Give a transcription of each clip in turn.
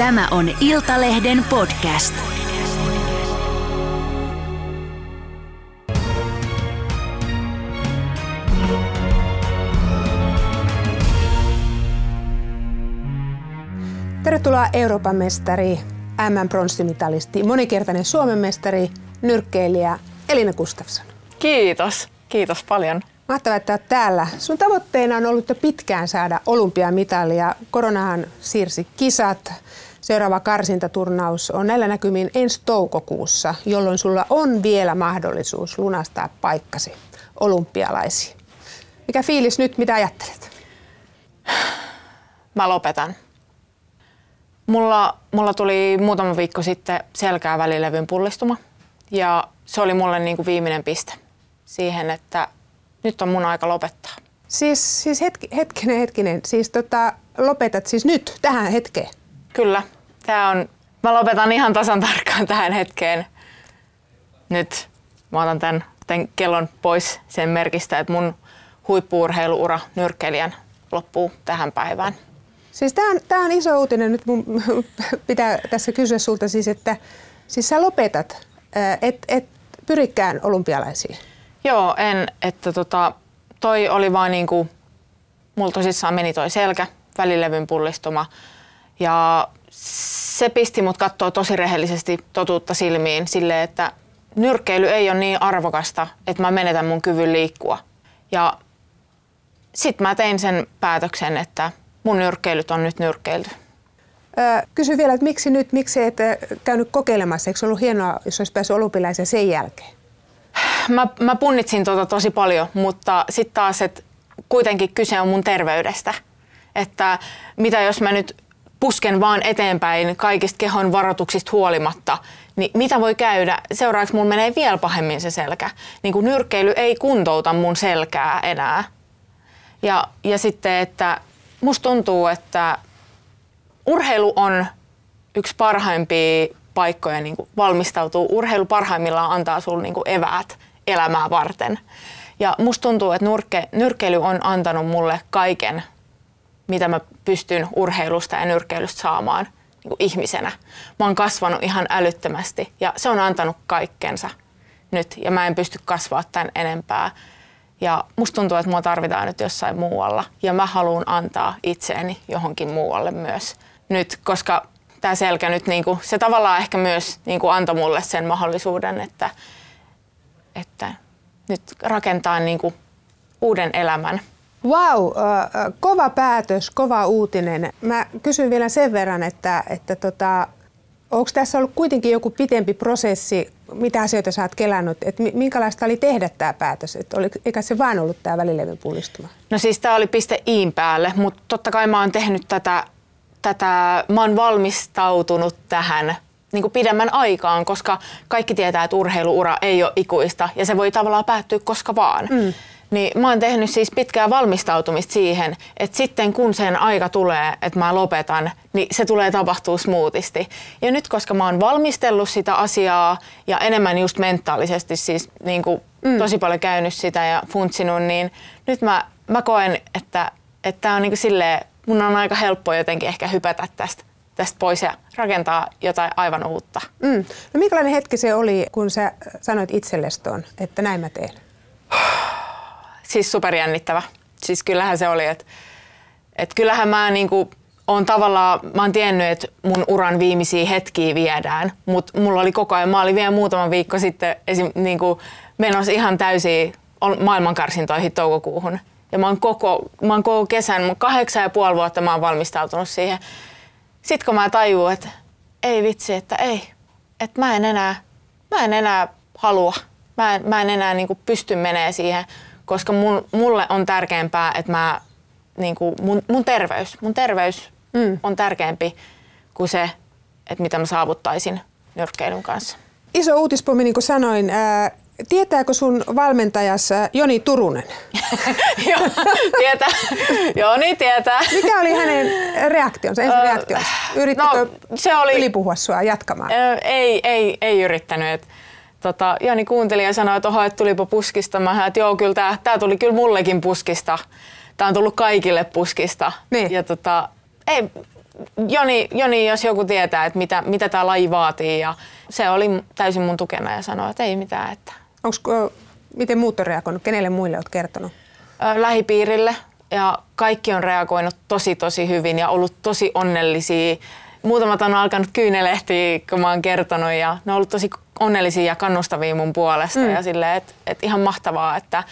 Tämä on Iltalehden podcast. Tervetuloa Euroopan mestari, MM-pronssimitalisti, monikertainen Suomen mestari, nyrkkeilijä Elina Gustafsson. Kiitos. Kiitos paljon. Mahtavaa, että olet täällä. Sun tavoitteena on ollut jo pitkään saada olympiamitalia. Koronahan siirsi kisat. Seuraava karsintaturnaus on näillä näkymin ensi toukokuussa, jolloin sulla on vielä mahdollisuus lunastaa paikkasi olympialaisiin. Mikä fiilis nyt, mitä ajattelet? Mä lopetan. Mulla, mulla tuli muutama viikko sitten selkää välilevyn pullistuma ja se oli mulle niin kuin viimeinen piste siihen, että nyt on mun aika lopettaa. Siis, siis hetki, hetkinen, hetkinen. Siis tota, lopetat siis nyt, tähän hetkeen? Kyllä. Tää on, mä lopetan ihan tasan tarkkaan tähän hetkeen. Nyt mä otan tämän, tämän kellon pois sen merkistä, että mun huippuurheiluura nyrkkeilijän loppuu tähän päivään. Siis tämä on, tää on iso uutinen. Nyt mun pitää tässä kysyä sulta siis, että siis sä lopetat, et, et pyrikään olympialaisiin. Joo, en. Että tota, toi oli vaan niinku, mulla tosissaan meni toi selkä, välilevyn pullistuma. Ja se pisti mut katsoa tosi rehellisesti totuutta silmiin sille, että nyrkkeily ei ole niin arvokasta, että mä menetän mun kyvyn liikkua. Ja sit mä tein sen päätöksen, että mun nyrkkeilyt on nyt nyrkkeilty. kysy vielä, että miksi nyt, miksi et käynyt kokeilemassa? Eikö ollut hienoa, jos olisi päässyt olympialaisen sen jälkeen? Mä, mä punnitsin tota tosi paljon, mutta sitten taas, että kuitenkin kyse on mun terveydestä. Että mitä jos mä nyt pusken vaan eteenpäin kaikista kehon varoituksista huolimatta, niin mitä voi käydä? Seuraavaksi mun menee vielä pahemmin se selkä. Niin kuin nyrkkeily ei kuntouta mun selkää enää. Ja, ja sitten, että musta tuntuu, että urheilu on yksi parhaimpia paikkoja niin valmistautua. Urheilu parhaimmillaan antaa sulle niin eväät elämää varten. Ja musta tuntuu, että nyrkke, nyrkkeily on antanut mulle kaiken, mitä mä pystyn urheilusta ja nyrkkeilystä saamaan niin ihmisenä. Mä oon kasvanut ihan älyttömästi ja se on antanut kaikkensa nyt ja mä en pysty kasvaa tämän enempää. Ja musta tuntuu, että mua tarvitaan nyt jossain muualla ja mä haluan antaa itseäni johonkin muualle myös nyt, koska tämä selkä nyt, niin kuin, se tavallaan ehkä myös niin kuin antoi mulle sen mahdollisuuden, että, että nyt rakentaa niin kuin uuden elämän. Wow, äh, kova päätös, kova uutinen. Mä kysyn vielä sen verran, että, että tota, onko tässä ollut kuitenkin joku pitempi prosessi, mitä asioita sä oot kelannut, että minkälaista oli tehdä tämä päätös, että oli, eikä se vaan ollut tämä välilevyn pullistuma? No siis tämä oli piste iin päälle, mutta totta kai mä oon tehnyt tätä, tätä mä oon valmistautunut tähän niin kuin pidemmän aikaan, koska kaikki tietää, että urheiluura ei ole ikuista ja se voi tavallaan päättyä koska vaan. Mm. Niin mä oon tehnyt siis pitkää valmistautumista siihen, että sitten kun sen aika tulee, että mä lopetan, niin se tulee tapahtuu smoothisti. Ja nyt koska mä oon valmistellut sitä asiaa ja enemmän just mentaalisesti siis niin kuin mm. tosi paljon käynyt sitä ja funtsinut, niin nyt mä, mä koen, että että on niin kuin silleen, mun on aika helppo jotenkin ehkä hypätä tästä tästä pois ja rakentaa jotain aivan uutta. Mm. No minkälainen hetki se oli, kun sä sanoit itsellesi tuon, että näin mä teen? Siis superjännittävä. Siis kyllähän se oli, että et kyllähän mä niinku on tavallaan, mä oon tiennyt, että mun uran viimeisiä hetkiä viedään, mutta mulla oli koko ajan, mä olin vielä muutama viikko sitten esim, niinku, menossa ihan täysiin maailmankarsintoihin toukokuuhun. Ja mä oon koko, mä oon koko kesän, mun kahdeksan ja puoli vuotta mä oon valmistautunut siihen. Sitten kun mä tajuun, että ei vitsi, että ei, että mä en enää, mä en enää halua, mä en, mä en enää niin pysty menee siihen, koska mun, mulle on tärkeämpää, että mä, niin kuin mun, mun terveys, mun terveys mm. on tärkeämpi kuin se, että mitä mä saavuttaisin nyrkkeilyn kanssa. Iso uutispommi, niin kuin sanoin. Ää, Tietääkö sun valmentajas Joni Turunen? Joo, tietää. Joni tietää. Mikä oli hänen reaktionsa, ensin reaktionsa? Yrittikö no, se oli, ylipuhua sua jatkamaan? Ei, ei, ei yrittänyt. Et, tota, Jani kuunteli ja sanoi, että oho, että tulipa puskista. Mä että joo, kyllä tämä, tämä tuli kyllä mullekin puskista. Tämä on tullut kaikille puskista. Niin. Ja tota, ei, Joni, Joni, jos joku tietää, että mitä, mitä tämä laji vaatii ja se oli täysin mun tukena ja sanoi, että ei mitään. Että. Onko, miten muut on reagoinut? Kenelle muille olet kertonut? Lähipiirille ja kaikki on reagoinut tosi tosi hyvin ja ollut tosi onnellisia. Muutamat on alkanut kyynelehtiä, kun mä oon kertonut ja ne on ollut tosi onnellisia ja kannustavia mun puolesta mm. ja silleen, että et ihan mahtavaa, että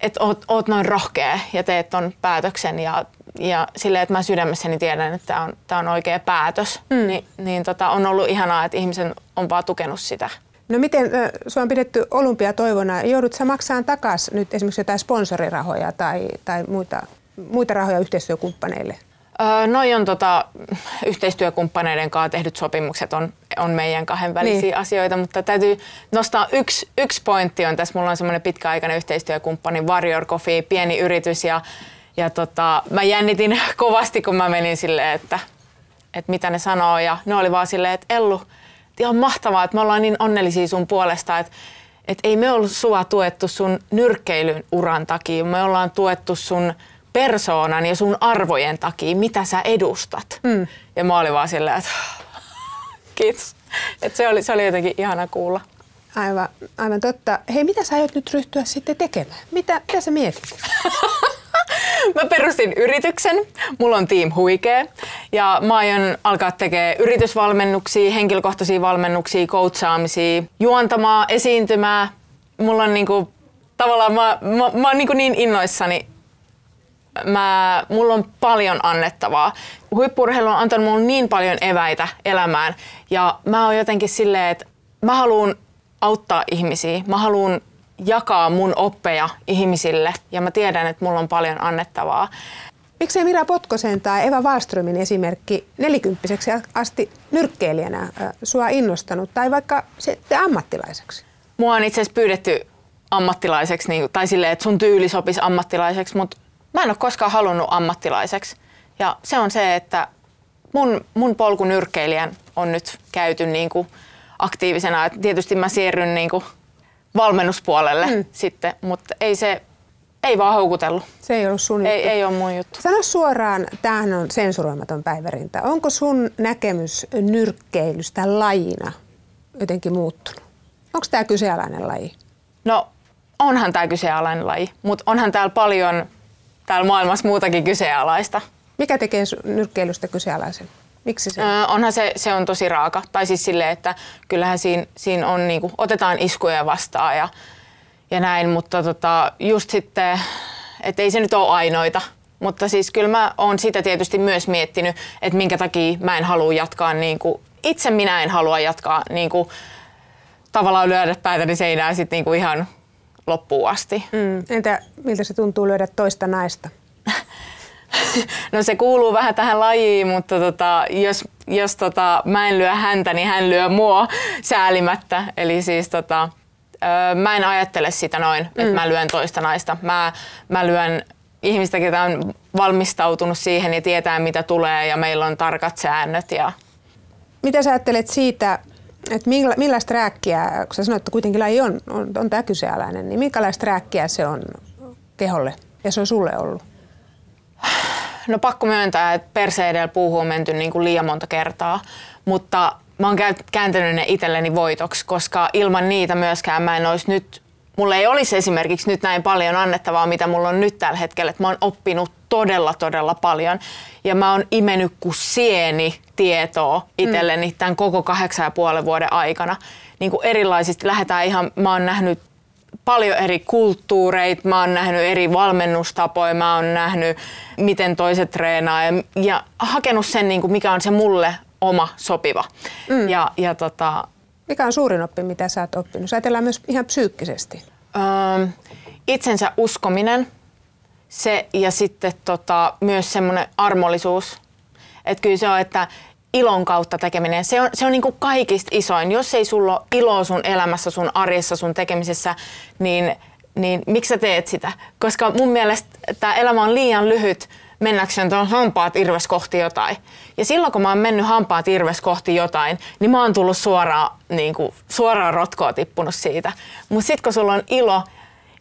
et oot, oot noin rohkea ja teet ton päätöksen ja, ja silleen, että mä sydämessäni tiedän, että tämä on, tää on oikea päätös, mm. Ni, niin tota, on ollut ihanaa, että ihmisen on vaan tukenut sitä. No miten sinua on pidetty olympiatoivona? Joudut sä maksamaan takaisin nyt esimerkiksi jotain sponsorirahoja tai, tai muita, muita rahoja yhteistyökumppaneille? Öö, noi on tota, yhteistyökumppaneiden kanssa tehdyt sopimukset on, on meidän kahden välisiä niin. asioita, mutta täytyy nostaa yksi, yksi pointti on tässä. Mulla on semmoinen pitkäaikainen yhteistyökumppani Warrior Coffee, pieni yritys ja, ja tota, mä jännitin kovasti, kun mä menin silleen, että, että mitä ne sanoo ja ne oli vaan silleen, että Ellu, ihan mahtavaa, että me ollaan niin onnellisia sun puolesta, että että ei me ollut sua tuettu sun nyrkkeilyn uran takia, me ollaan tuettu sun persoonan ja sun arvojen takia, mitä sä edustat. Mm. Ja mä olin vaan silleen, että kiitos. Et se, oli, se oli jotenkin ihana kuulla. Aivan, aivan totta. Hei, mitä sä aiot nyt ryhtyä sitten tekemään? Mitä, mitä sä mietit? mä perustin yrityksen, mulla on Team Huikee ja mä aion alkaa tekemään yritysvalmennuksia, henkilökohtaisia valmennuksia, coachaamisia, juontamaa, esiintymää. Mulla on niinku, tavallaan mä, mä, mä oon niinku niin innoissani mä, mulla on paljon annettavaa. Huippurheilu on antanut mulle niin paljon eväitä elämään ja mä oon jotenkin silleen, että mä haluan auttaa ihmisiä. Mä haluan jakaa mun oppeja ihmisille ja mä tiedän, että mulla on paljon annettavaa. Miksei Mira Potkosen tai Eva Wallströmin esimerkki nelikymppiseksi asti nyrkkeilijänä sua innostanut tai vaikka sitten ammattilaiseksi? Mua on itse asiassa pyydetty ammattilaiseksi, niin, tai silleen, että sun tyyli sopisi ammattilaiseksi, mutta mä en ole koskaan halunnut ammattilaiseksi. Ja se on se, että mun, mun polku nyrkkeilijän on nyt käyty niin kuin aktiivisena. Et tietysti mä siirryn niin kuin valmennuspuolelle mm. sitten, mutta ei se ei vaan houkutellut. Se ei ollut sun ei, ei ole mun juttu. Sano suoraan, tämähän on sensuroimaton päivärinta. Onko sun näkemys nyrkkeilystä lajina jotenkin muuttunut? Onko tämä kyseenalainen laji? No onhan tämä kyseenalainen laji, mutta onhan täällä paljon täällä maailmassa muutakin kyseenalaista. Mikä tekee nyrkkeilystä kyseenalaisen? Miksi se? Öö, onhan se, se on tosi raaka. Tai siis silleen, että kyllähän siinä, siinä on, niinku, otetaan iskuja vastaan ja, ja näin, mutta tota, just sitten, että ei se nyt ole ainoita. Mutta siis kyllä mä oon sitä tietysti myös miettinyt, että minkä takia mä en halua jatkaa, niinku, itse minä en halua jatkaa niinku, tavallaan lyödä päätäni seinään sit niinku ihan loppuun asti. Mm. Entä miltä se tuntuu lyödä toista naista? no se kuuluu vähän tähän lajiin, mutta tota, jos, jos tota, mä en lyö häntä, niin hän lyö mua säälimättä. Eli siis tota, öö, mä en ajattele sitä noin, mm. että mä lyön toista naista. Mä, mä lyön ihmistä, ketä on valmistautunut siihen ja tietää mitä tulee ja meillä on tarkat säännöt. Ja... Mitä sä ajattelet siitä, että milla, millaista rääkkiä, kun sä sanoit, että kuitenkin laji on, on, on tämä kyseenalainen, niin minkälaista rääkkiä se on keholle ja se on sulle ollut? No pakko myöntää, että perseedellä puuhun on menty niin kuin liian monta kertaa, mutta mä oon kääntänyt ne itselleni voitoksi, koska ilman niitä myöskään mä en olisi nyt, mulla ei olisi esimerkiksi nyt näin paljon annettavaa, mitä mulla on nyt tällä hetkellä, että mä oon oppinut todella, todella paljon. Ja mä oon imennyt kuin sieni tietoa itselleni mm. tämän koko kahdeksan ja puolen vuoden aikana. Niin kuin erilaisista lähdetään ihan, mä oon nähnyt paljon eri kulttuureita, mä oon nähnyt eri valmennustapoja, mä oon nähnyt miten toiset treenaa ja, ja hakenut sen, niin kuin mikä on se mulle oma sopiva. Mm. Ja, ja tota, mikä on suurin oppi, mitä sä oot oppinut? Sä ajatellaan myös ihan psyykkisesti. Öö, itsensä uskominen se, ja sitten tota, myös semmoinen armollisuus. Että kyllä se on, että ilon kautta tekeminen, se on, se on niin kuin kaikista isoin. Jos ei sulla ole iloa sun elämässä, sun arjessa, sun tekemisessä, niin, niin miksi sä teet sitä? Koska mun mielestä tämä elämä on liian lyhyt mennäkseen tuon hampaat irves kohti jotain. Ja silloin kun mä oon mennyt hampaat irves kohti jotain, niin mä oon tullut suoraan, niin kuin, suoraan rotkoa tippunut siitä. Mutta sitten kun sulla on ilo,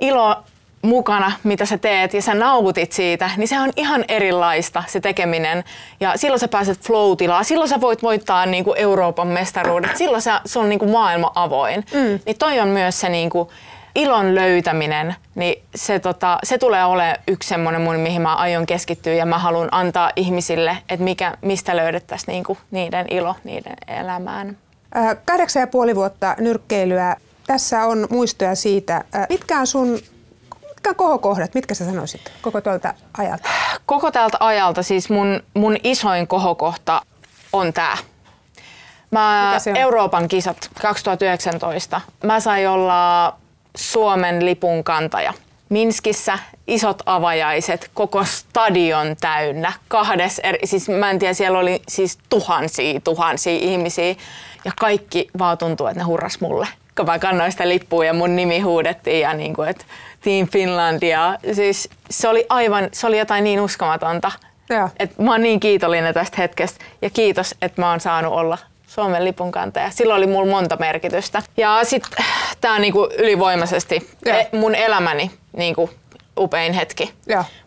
ilo mukana, mitä sä teet ja sä nautit siitä, niin se on ihan erilaista se tekeminen. Ja silloin sä pääset flow silloin sä voit voittaa niin kuin Euroopan mestaruudet, silloin se, se on niin kuin maailma avoin. Mm. Niin toi on myös se niin kuin ilon löytäminen, niin se, tota, se tulee olemaan yksi semmoinen mun, mihin mä aion keskittyä ja mä haluan antaa ihmisille, että mikä, mistä löydettäisiin niinku niiden ilo niiden elämään. Kahdeksan ja puoli vuotta nyrkkeilyä. Tässä on muistoja siitä. Mitkä on sun mitkä on kohokohdat? Mitkä sä sanoisit koko tuolta ajalta? Koko tältä ajalta siis mun, mun isoin kohokohta on tämä. Mä Euroopan kisat 2019. Mä sain olla Suomen lipun kantaja. Minskissä isot avajaiset, koko stadion täynnä, kahdes eri, siis mä en tiedä, siellä oli siis tuhansia, tuhansia ihmisiä ja kaikki vaan tuntuu, että ne hurras mulle. Kun mä kannoin sitä lippua ja mun nimi huudettiin ja niin kuin, että Team Finlandia. Siis se oli aivan, se oli jotain niin uskomatonta. että mä oon niin kiitollinen tästä hetkestä ja kiitos, että mä oon saanut olla Suomen lipun kantaja. Silloin oli mulla monta merkitystä. Ja sitten tämä on niinku ylivoimaisesti e- mun elämäni niinku upein hetki.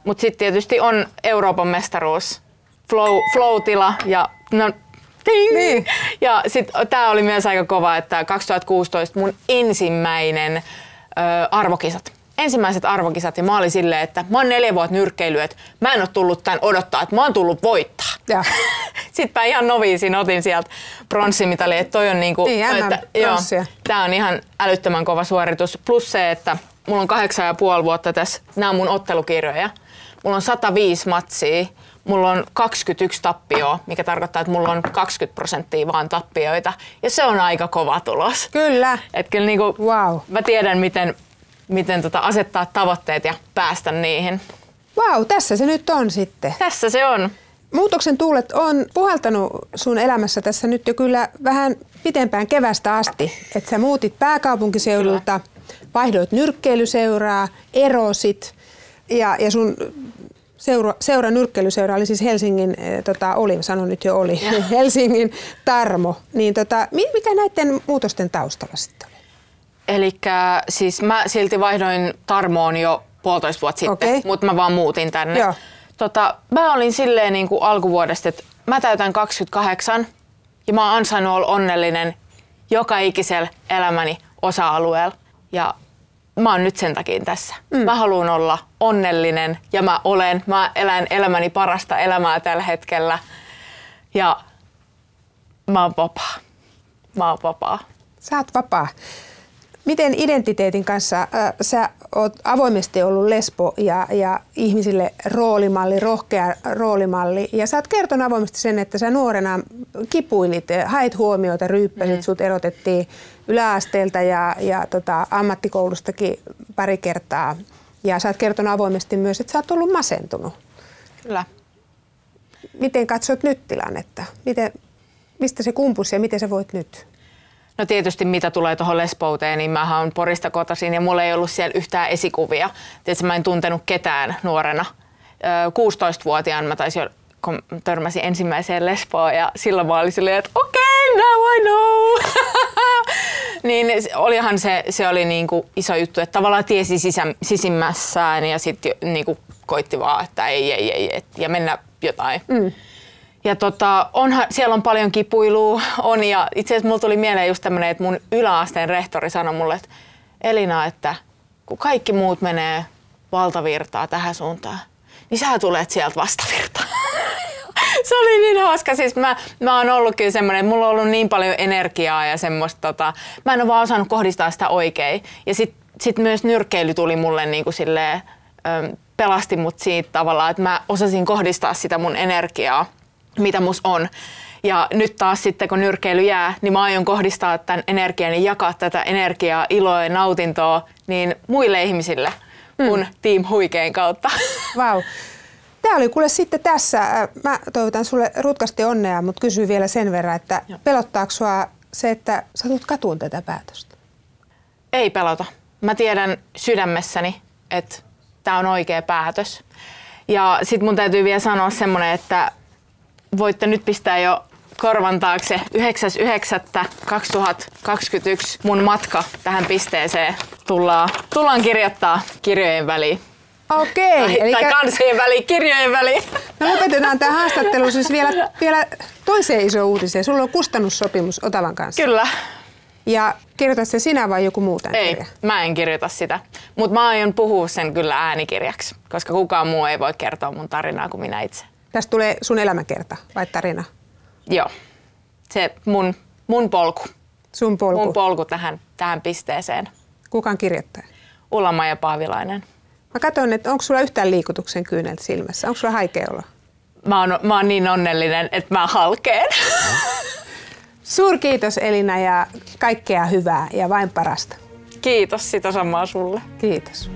Mutta sitten tietysti on Euroopan mestaruus, flow, flow-tila ja no, ting! Niin. Ja sitten tämä oli myös aika kova, että 2016 mun ensimmäinen ö, arvokisat ensimmäiset arvokisat ja mä olin silleen, että mä oon neljä vuotta nyrkkeily, että mä en ole tullut tän odottaa, että mä oon tullut voittaa. Ja. Sitten mä ihan noviisin otin sieltä pronssimitali, että toi on niinku, niin, että, joo, tää on ihan älyttömän kova suoritus. Plus se, että mulla on kahdeksan ja puoli vuotta tässä, nämä on mun ottelukirjoja. Mulla on 105 matsia, mulla on 21 tappioa, mikä tarkoittaa, että mulla on 20 prosenttia vaan tappioita. Ja se on aika kova tulos. Kyllä. Et kyllä niinku, wow. mä tiedän, miten miten tota asettaa tavoitteet ja päästä niihin. Vau, wow, tässä se nyt on sitten. Tässä se on. Muutoksen tuulet on puhaltanut sun elämässä tässä nyt jo kyllä vähän pitempään kevästä asti. Että sä muutit pääkaupunkiseudulta, kyllä. vaihdoit nyrkkeilyseuraa, erosit ja, ja sun seura, seura nyrkkeilyseura oli siis Helsingin, äh, tota, oli, sanon nyt jo oli, Helsingin Tarmo. Niin tota, mikä näiden muutosten taustalla sitten Eli siis mä silti vaihdoin Tarmoon jo puolitoista vuotta sitten, okay. mutta mä vaan muutin tänne. Joo. Tota, mä olin silleen niin kuin alkuvuodesta, että mä täytän 28 ja mä oon ansainnut olla onnellinen joka ikisellä elämäni osa-alueella. Ja mä oon nyt sen takia tässä. Mm. Mä haluan olla onnellinen ja mä olen. Mä elän elämäni parasta elämää tällä hetkellä. Ja mä oon vapaa. Mä oon vapaa. Sä oot vapaa. Miten identiteetin kanssa äh, sä oot avoimesti ollut lesbo ja, ja ihmisille roolimalli, rohkea roolimalli. Ja sä oot kertonut avoimesti sen, että sä nuorena kipuilit, hait huomiota, ryyppäsit, mm. sut erotettiin yläasteelta ja, ja tota, ammattikoulustakin pari kertaa. Ja sä oot kertonut avoimesti myös, että sä oot ollut masentunut. Kyllä. Miten katsot nyt tilannetta? Miten, mistä se kumpusi ja miten sä voit nyt? No tietysti mitä tulee tuohon lespouteen, niin mä oon Porista kotoisin ja mulla ei ollut siellä yhtään esikuvia. Tietysti mä en tuntenut ketään nuorena. 16-vuotiaan mä taisin kun törmäsin ensimmäiseen lesboon ja silloin mä olin silleen, että okei, okay, now I know. niin olihan se, se oli niinku iso juttu, että tavallaan tiesi sisä, sisimmässään ja sitten niinku koitti vaan, että ei, ei, ei, ei ja mennä jotain. Mm. Ja tota, onhan, siellä on paljon kipuilua, on ja itse asiassa mulla tuli mieleen just tämmönen, että mun yläasteen rehtori sanoi mulle, että Elina, että kun kaikki muut menee valtavirtaa tähän suuntaan, niin sä tulet sieltä vastavirtaan. se oli niin hauska. Siis mä, mä oon ollutkin semmoinen, että mulla on ollut niin paljon energiaa ja semmoista, tota, mä en ole vaan osannut kohdistaa sitä oikein. Ja sit, sit myös nyrkkeily tuli mulle niin kuin silleen, pelasti mut siitä tavallaan, että mä osasin kohdistaa sitä mun energiaa mitä mus on. Ja nyt taas sitten, kun nyrkeily jää, niin mä aion kohdistaa tämän energian ja jakaa tätä energiaa, iloa ja nautintoa niin muille ihmisille mun mm. Team Huikeen kautta. Vau. Wow. Tämä oli kuule sitten tässä. Äh, mä toivotan sulle rutkasti onnea, mutta kysyn vielä sen verran, että Joo. pelottaako sua se, että sä tulet katuun tätä päätöstä? Ei pelota. Mä tiedän sydämessäni, että tämä on oikea päätös. Ja sitten mun täytyy vielä sanoa semmoinen, että voitte nyt pistää jo korvan taakse 9.9.2021 mun matka tähän pisteeseen tullaan, tullaan kirjoittaa kirjojen väliin. Okei, Tai, tai kansien väliin, kirjojen väliin. me lopetetaan tämä haastattelu siis vielä, vielä toiseen iso uutiseen. Sulla on kustannussopimus Otavan kanssa. Kyllä. Ja kirjoitat se sinä vai joku muu tämän Ei, kirjan? mä en kirjoita sitä. Mutta mä aion puhua sen kyllä äänikirjaksi, koska kukaan muu ei voi kertoa mun tarinaa kuin minä itse. Tästä tulee sun elämäkerta vai tarina? Joo. Se mun, mun polku. Sun polku. Mun polku tähän, tähän pisteeseen. Kukaan kirjoittaja? Ulla ja Paavilainen. Mä katson, että onko sulla yhtään liikutuksen kyyneltä silmässä? Onko sulla haikea olo? Mä oon, mä oon niin onnellinen, että mä halkeen. Suurkiitos Elina ja kaikkea hyvää ja vain parasta. Kiitos sitä samaa sulle. Kiitos.